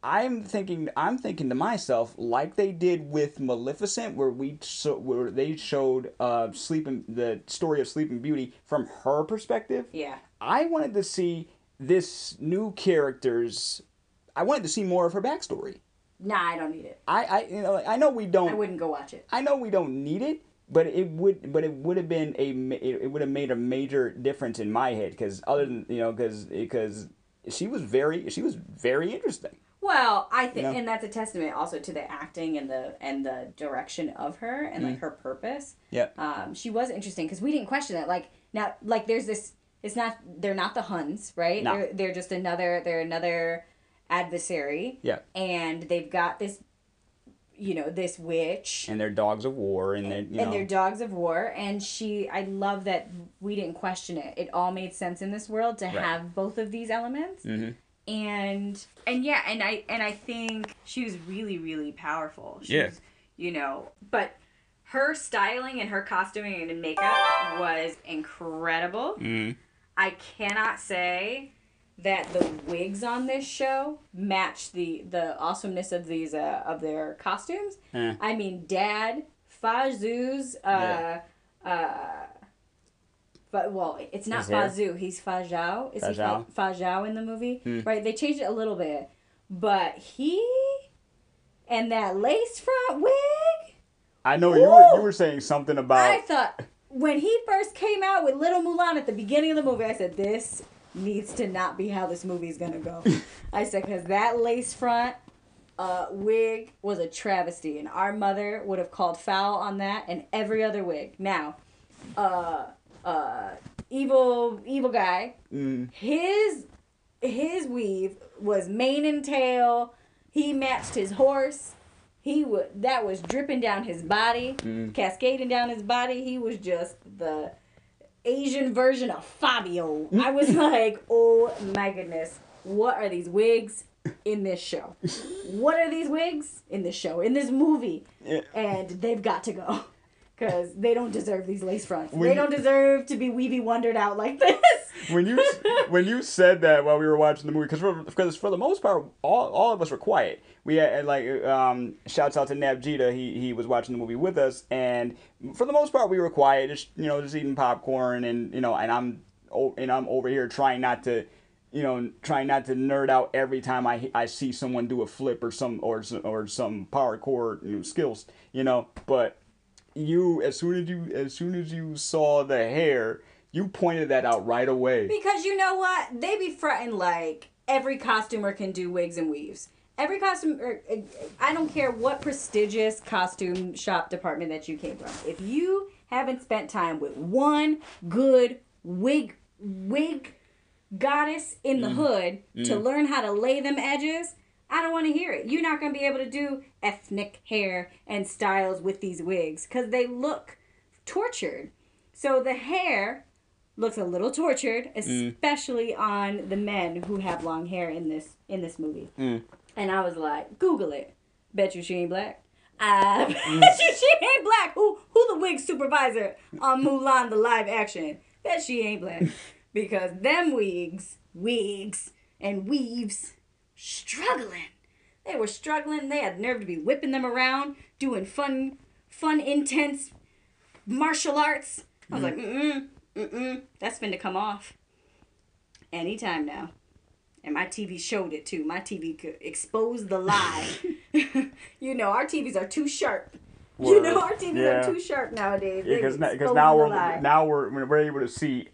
S1: I'm thinking I'm thinking to myself like they did with Maleficent where we so where they showed uh sleeping the story of Sleeping Beauty from her perspective.
S2: Yeah.
S1: I wanted to see this new character's I wanted to see more of her backstory.
S2: Nah, I don't need it.
S1: I, I you know I know we don't
S2: I wouldn't go watch it.
S1: I know we don't need it, but it would, but it would have been a, it would have made a major difference in my head because other than you know, because because she was very, she was very interesting.
S2: Well, I think,
S1: know?
S2: and that's a testament also to the acting and the and the direction of her and
S1: Mm.
S2: like her purpose.
S1: Yeah.
S2: Um, she was interesting because we didn't question it. Like now, like there's this. It's not. They're not the Huns, right?
S1: No.
S2: They're they're just another. They're another adversary.
S1: Yeah.
S2: And they've got this. You know this witch.
S1: And they're dogs of war, and they're you
S2: and
S1: know,
S2: they're dogs of war and she i love that we didn't question it it all made sense in this world to have both of these elements
S1: Mhm.
S2: and and yeah and i and i think she was really really powerful she
S1: Yeah.
S2: was, you know but her styling and her costuming and makeup was incredible
S1: Mhm.
S2: i cannot say that the wigs on this show match the the awesomeness of these uh, of their costumes
S1: Eh.
S2: I mean, Dad, Fazu's, uh, uh, but well, it's not? Fazu. He's Fajao. Is he
S1: Fajao?
S2: Fa- Fajao in the movie?
S1: Hmm.
S2: Right. They changed it a little bit, but he and that lace front wig.
S1: I know you were you were saying something about.
S2: I thought when he first came out with Little Mulan at the beginning of the movie, I said this needs to not be how this movie's gonna go. I said because that lace front uh, wig was a travesty, and our mother would have called foul on that and every other wig. Now, uh, uh, evil evil guy,
S1: mm,
S2: his his weave was mane and tail. He matched his horse. He would that was dripping down his body, cascading down his body. He was just the Asian version of Fabio. I was like, oh my goodness, what are these wigs in this show? What are these wigs in this show, in this movie?
S1: Yeah.
S2: And they've got to go. Because they don't deserve these lace fronts.
S1: When
S2: they don't deserve to be weavy wondered out like this.
S1: when you when you said that while we were watching the movie because for, because for the most part all, all of us were quiet we had like um shouts out to Nabjita he he was watching the movie with us and for the most part we were quiet just you know just eating popcorn and you know and I'm and I'm over here trying not to you know trying not to nerd out every time I I see someone do a flip or some or some, or some parkour you know, skills you know but you as soon as you as soon as you saw the hair you pointed that out right away
S2: Because you know what? They be fronting like every costumer can do wigs and weaves. Every costume, er, uh, I don't care what prestigious costume shop department that you came from. If you haven't spent time with one good wig wig goddess in the hood to learn how to lay them edges, I don't want to hear it. You're not going to be able to do ethnic hair and styles with these wigs because they look tortured. So the hair looks a little tortured, mm. especially on the men who have long hair in this in this movie. Mm. And I was like, Google it. Bet you she ain't black. I uh, mm. bet you she ain't black. Who who the wig supervisor on Mulan the live action? Bet she ain't black. Because them wigs, wigs, and weaves struggling. They were struggling. They had nerve to be whipping them around, doing fun, fun, intense martial arts. I was like, mm mm, mm mm. that's to come off anytime now. And my TV showed it too. My TV could expose the lie. you know, our TVs are too sharp. You know, our TVs
S1: Yeah.
S2: are too sharp nowadays.
S1: Because because
S2: expose
S1: now we're
S2: lie.
S1: now we're we're able to see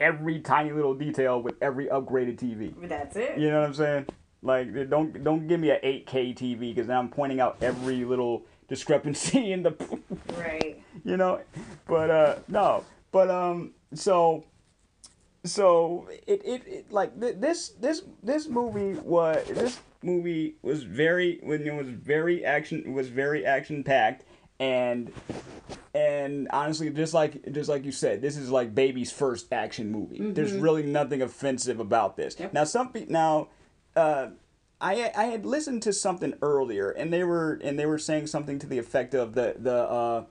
S1: every tiny little detail with every upgraded TV.
S2: That's it.
S1: You know what I'm saying? Like don't don't give me an 8K TV because now I'm pointing out every little discrepancy in the
S2: Right.
S1: you know. But uh no, but um, so so it, it, it like th- this this this movie was this movie was very when it was very action was very action packed and and honestly just like just like you said this is like baby's first action movie there's really nothing offensive about this
S2: Yep.
S1: now some pe- now uh I, I had listened to something earlier and they were and they were saying something to the effect of the the uh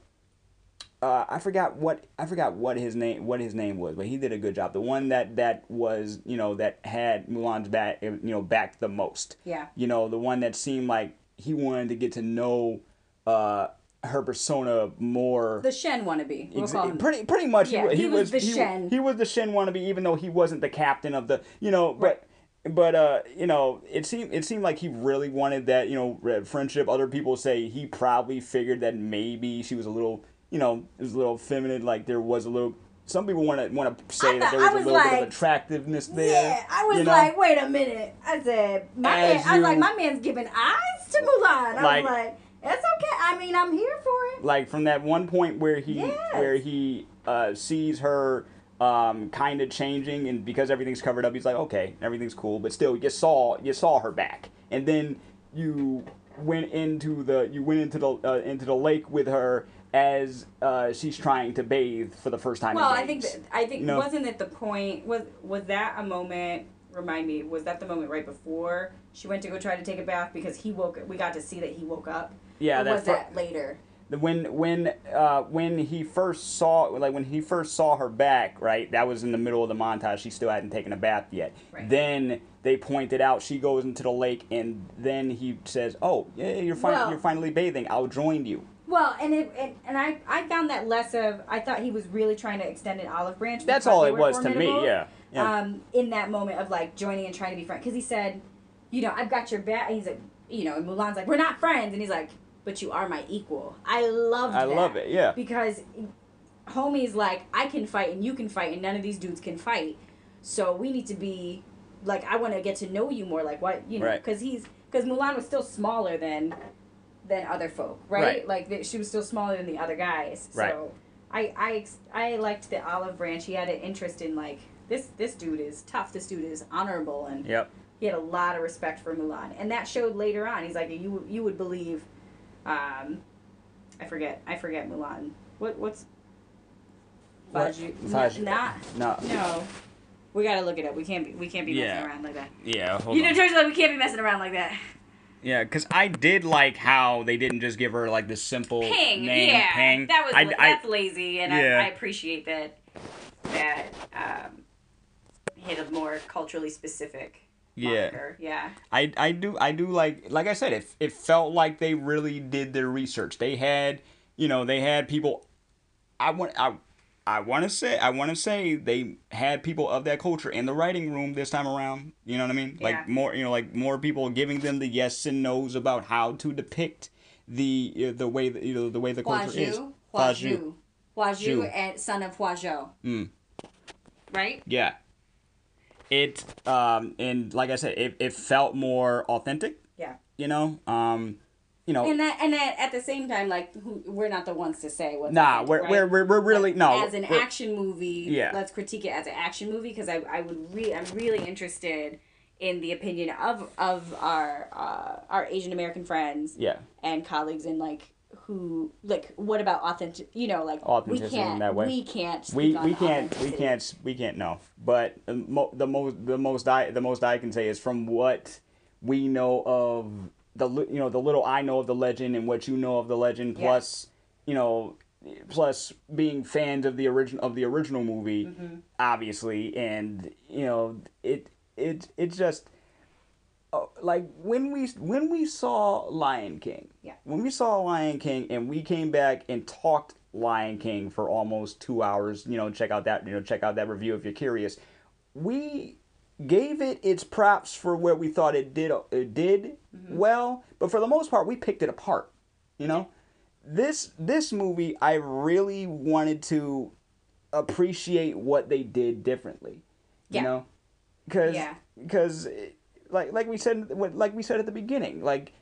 S1: uh, I forgot what I forgot what his name what his name was, but he did a good job. The one that that was you know that had Mulan's back you know back the most.
S2: Yeah.
S1: You know the one that seemed like he wanted to get to know uh, her persona more.
S2: The Shang wannabe. We'll
S1: Ex-
S2: call him.
S1: pretty pretty much
S2: Yeah,
S1: he,
S2: he was the
S1: he,
S2: Shang.
S1: he was the Shang wannabe even though he wasn't the captain of the you know but but uh you know it seemed it seemed like he really wanted that you know friendship other people say he probably figured that maybe she was a little you know it was a little feminine like there was a little some people want to want to say that there was,
S2: was
S1: a little bit of attractiveness there
S2: Yeah, I was
S1: you know?
S2: like, wait a minute. I said, my
S1: As
S2: man, I was like, my man's giving eyes to Mulan. I
S1: Like-
S2: was like, it's okay. I mean, I'm here for it.
S1: like from that one point where he
S2: Yes.
S1: where he uh, sees her um, kind of changing and because everything's covered up he's like okay everything's cool but still you saw you saw her back and then you went into the you went into the uh, into the lake with her as uh, she's trying to bathe for the first time
S2: Well,
S1: in
S2: I think that, I think
S1: No.
S2: wasn't it the point was was that a moment? Remind me, was that the moment right before she went to go try to take a bath because he woke? We got to see that he woke up.
S1: Yeah,
S2: or
S1: that
S2: was
S1: fir-
S2: that later?
S1: When when uh, when he first saw like when he first saw her back right that was in the middle of the montage she still hadn't taken a bath yet
S2: Right.
S1: then they pointed out she goes into the lake and then he says oh yeah you're fin-
S2: Well-
S1: you're finally bathing I'll join you
S2: Well, and it and, and I I found that less of I thought he was really trying to extend an olive branch.
S1: that's all it was to me yeah yeah
S2: Um, in that moment of like joining and trying to be friends, because he said, you know, I've got your back. He's like, you know, and Mulan's like, we're not friends, and he's like, but you are my equal. I loved.
S1: I love it yeah
S2: because homie's like, I can fight and you can fight, and none of these dudes can fight. So we need to be like, I want to get to know you more. Like what you know,
S1: Right.
S2: because he's because Mulan was still smaller than than other folk, right?
S1: Right.
S2: Like th- she was still smaller than the other guys.
S1: Right.
S2: So I I I liked the olive branch. He had an interest in like this this dude is tough. This dude is honorable and
S1: yep
S2: he had a lot of respect for Mulan, and that showed later on. He's like, you you would believe, um, I forget I forget Mulan. What what's
S1: What?
S2: Faju?
S1: Faju.
S2: Not
S1: no
S2: no. We gotta look it up. We can't be we can't be
S1: Yeah.
S2: messing around like that.
S1: yeah
S2: You know, George, like we can't be messing around like that.
S1: yeah because I did like how they didn't just give her like the simple
S2: Ping,
S1: name
S2: yeah,
S1: Ping
S2: that was
S1: I,
S2: la-
S1: I,
S2: that's lazy, and
S1: Yeah.
S2: I, I appreciate that that um, hit a more culturally specific.
S1: Yeah.
S2: Yeah.
S1: I, I do I do like like I said it it felt like they really did their research. They had you know they had people. I want I I want to say I want to say they had people of that culture in the writing room this time around. You know what I mean?
S2: Yeah.
S1: Like more you know like more people giving them the yes and nos about how to depict the uh, the way that, you know the way the culture is.
S2: Huaju, Huaju, Huaju,
S1: Zhu.
S2: and son of Huazhou.
S1: Mm.
S2: Right?
S1: Yeah. It um and like I said, it, it felt more authentic.
S2: Yeah.
S1: You know, um, you know,
S2: And that, and that at the same time, like who, we're not the ones to say what's
S1: Nah, we're,
S2: right?
S1: we're, we're, we're really
S2: Like,
S1: no.
S2: As an action movie,
S1: Yeah.
S2: let's critique it as an action movie because I, I would re I'm really interested in the opinion of of our uh, our Asian American friends
S1: Yeah,
S2: and colleagues and like who like what about authentic you know like we
S1: Authenticity in
S2: can't
S1: that way.
S2: we can't
S1: we we can't we can't we can't know. But the, mo- the most the most I the most I can say is from what we know of the you know the little I know of the legend and what you know of the legend
S2: Yeah.
S1: plus you know plus being fans of the origin of the original movie
S2: Mm-hmm.
S1: obviously and you know it it it just Uh, like when we when we saw Lion King
S2: Yeah.
S1: when we saw Lion King and we came back and talked Lion King for almost two hours, you know, check out that you know check out that review if you're curious. We gave it its props for where we thought it did it did mm-hmm. well, but for the most part, we picked it apart. You know, this this movie I really wanted to appreciate what they did differently.
S2: Yeah.
S1: You know, because
S2: Yeah.
S1: because like like we said like we said at the beginning, like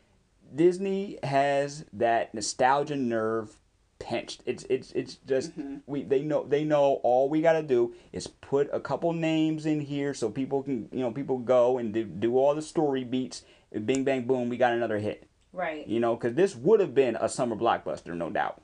S1: Disney has that nostalgia nerve pinched. It's it's it's just
S2: Mm-hmm.
S1: we they know they know all we got to do is put a couple names in here so people can you know people go and do, do all the story beats. and Bing bang boom, we got another hit.
S2: Right.
S1: You know, because this would have been a summer blockbuster, no doubt.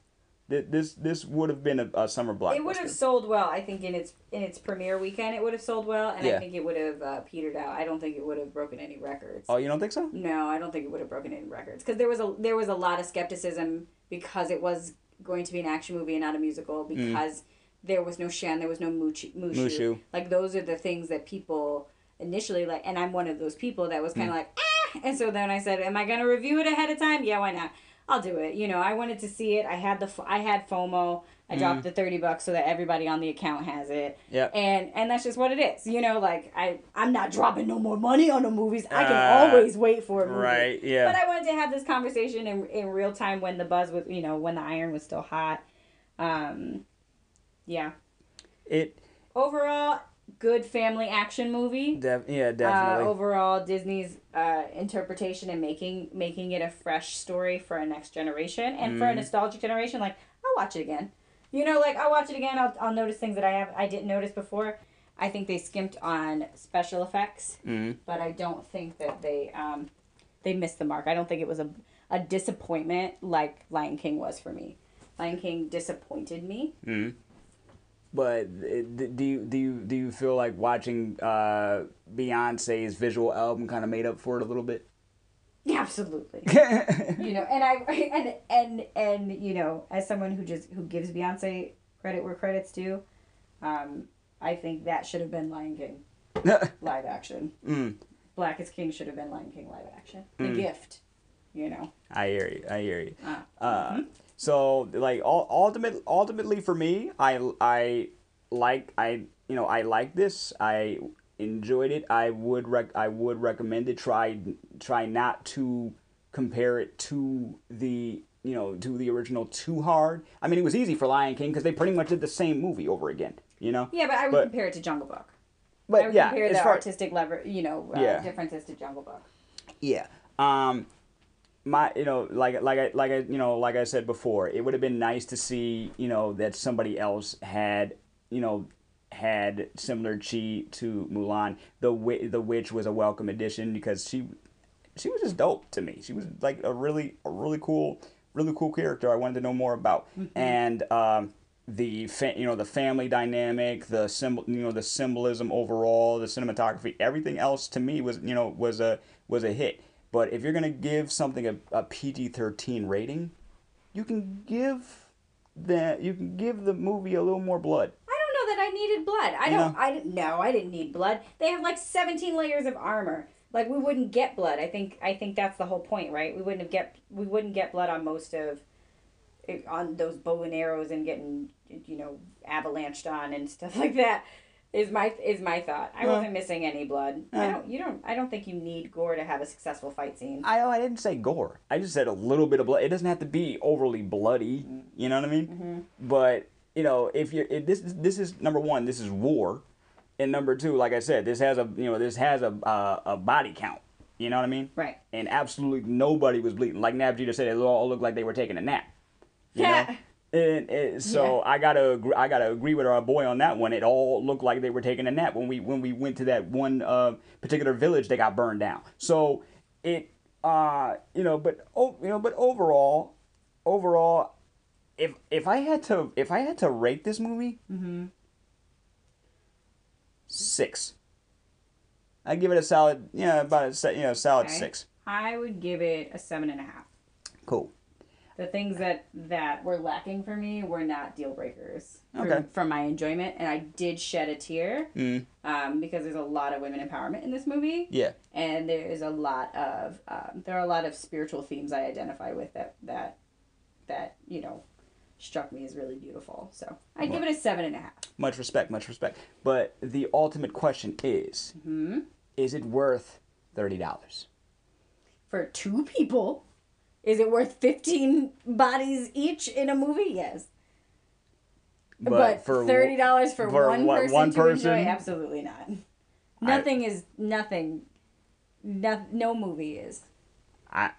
S1: Th- This this would have been a, a summer blockbuster.
S2: It would have sold well, I think, in its in its premiere weekend. It would have sold well, and
S1: Yeah.
S2: I think it would have uh, petered out. I don't think it would have broken any records.
S1: Oh, you don't think so?
S2: No, I don't think it would have broken any records because there was a there was a lot of skepticism because it was going to be an action movie and not a musical because there was no Shang, there was no Mushu. Mushu.
S1: Mushu.
S2: Like those are the things that people initially like, and I'm one of those people that was kind of like, ah. And so then I said, "Am I gonna review it ahead of time? Yeah, why not? I'll do it. You know, I wanted to see it. I had the I had FOMO. I dropped the thirty bucks so that everybody on the account has it.
S1: Yep.
S2: And and that's just what it is. You know, like I I'm not dropping no more money on the movies. I can
S1: Uh,
S2: always wait for a movie.
S1: Right. Yeah.
S2: But I wanted to have this conversation in, in real time when the buzz was, you know, when the iron was still hot. Um, yeah.
S1: it.
S2: Overall, good family action movie.
S1: Def- yeah,
S2: Uh,
S1: definitely.
S2: overall, Disney's uh, interpretation and making making it a fresh story for a next generation and for a
S1: Mm.
S2: nostalgic generation. Like, I'll watch it again. You know, like I'll watch it again. I'll, I'll notice things that I have I didn't notice before. I think they skimped on special effects
S1: Mhm.
S2: but I don't think that they um, they missed the mark. I don't think it was a a disappointment like Lion King was for me. Lion King disappointed me.
S1: Mhm. But do you do you do you feel like watching uh, Beyonce's visual album kind of made up for it a little bit?
S2: Absolutely. you know, and I and and and you know, as someone who just who gives Beyonce credit where credit's due, um, I think that should have been Lion King live action.
S1: Mm.
S2: Black is King should have been Lion King live action. The gift, you know.
S1: I hear you. I hear you.
S2: Uh,
S1: Uh, so like ul- ultimate, ultimately for me, I I like I you know I like this. I enjoyed it. I would rec- I would recommend it. Try try not to compare it to the you know to the original too hard. I mean, it was easy for Lion King because they pretty much did the same movie over again. You know.
S2: yeah, but I would
S1: But-
S2: compare it to Jungle Book. I
S1: But
S2: would
S1: yeah,
S2: compare the
S1: far
S2: artistic lever, you know, uh,
S1: Yeah.
S2: differences to Jungle Book.
S1: Yeah. Um my you know like like I like I you know like I said before, it would have been nice to see, you know, that somebody else had, you know, had similar chi to Mulan. The the witch was a welcome addition because she she was just dope to me. She was like a really a really cool really cool character I wanted to know more about. And um the fa- you know the family dynamic, the symbol you know the symbolism overall, the cinematography, everything else to me was you know was a was a hit. But if you're gonna give something a, a PG thirteen rating, you can give that you can give the movie a little more blood.
S2: I don't know that I needed blood. I don't.
S1: know?
S2: I didn't. No, I didn't need blood. They have like seventeen layers of armor. Like we wouldn't get blood. I think. I think that's the whole point, right? We wouldn't have get. We wouldn't get blood on most of, eh, on those bow and arrows and getting you know avalanched on and stuff like that. Is my is my thought. I
S1: Yeah.
S2: wasn't missing any blood. I don't. You don't. I don't think you need gore to have a successful fight scene.
S1: I oh I didn't say gore. I just said a little bit of blood. It doesn't have to be overly bloody. Mm-hmm. You know what I mean? Mm-hmm. But you know, if you're if this this is number one, this is war, and number two, like I said, this has a you know this has a a, a body count. You know what I mean?
S2: Right.
S1: And absolutely nobody was bleeding. Like Nabjita said, it all looked like they were taking a nap. You know?
S2: Yeah.
S1: And, and so I gotta agree, I gotta agree with our boy on that one. It all looked like they were taking a nap when we when we went to that one uh, particular village. They got burned down. So it uh you know, but oh you know, but overall, overall, if if I had to if I had to rate this movie, six. I give it a solid yeah about a you know solid
S2: Okay.
S1: six.
S2: I would give it a seven and a half.
S1: Cool.
S2: The things that that were lacking for me were not deal breakers for,
S1: Okay.
S2: for my enjoyment and i did shed a tear
S1: Mm,
S2: um, because there's a lot of women empowerment in this movie
S1: yeah.
S2: and there is a lot of um, there are a lot of spiritual themes i identify with that that that you know struck me as really beautiful so i'd give it a seven and a half
S1: Much respect, much respect. But the ultimate question is
S2: hmm
S1: is it worth thirty dollars?
S2: for two people is it worth 15 bodies each in a movie yes But, for thirty dollars for,
S1: for
S2: one
S1: one-
S2: person
S1: one
S2: to
S1: person?
S2: enjoy? Absolutely not. Nothing is nothing. No, no movie is.
S1: I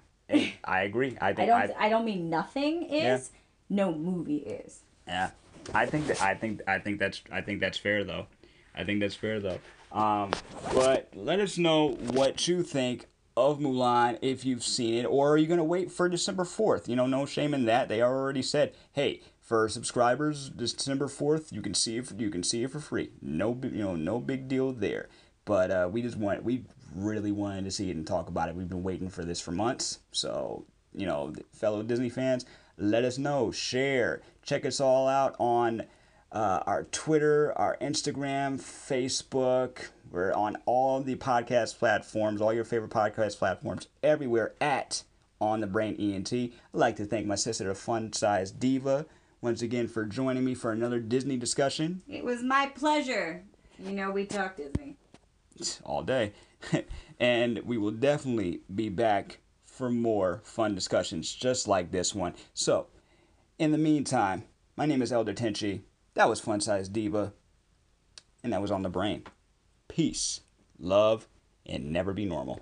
S1: I agree. I
S2: I don't.
S1: I,
S2: I, don't mean nothing is. no movie is.
S1: Yeah, I think that I think I think that's I think that's fair though. I think that's fair though. Um, but let us know what you think of Mulan if you've seen it, or are you gonna wait for December fourth? You know, no shame in that. They already said, hey, for subscribers, December fourth, you can see it. For, you can see it for free. No, you know, no big deal there. But uh, we just want we really wanted to see it and talk about it. We've been waiting for this for months. So you know, fellow Disney fans, let us know. Share. Check us all out on uh, our Twitter, our Instagram, Facebook. We're on all the podcast platforms, all your favorite podcast platforms, everywhere at On the Brain ENT. I'd like to thank my sister, the fun size diva, once again for joining me for another Disney discussion.
S2: It was my pleasure. You know, we talk Disney.
S1: All day. and we will definitely be back for more fun discussions just like this one. So, in the meantime, my name is Elder Tenchi. That was Fun Size Diva. And that was on the brain. Peace, love, and never be normal.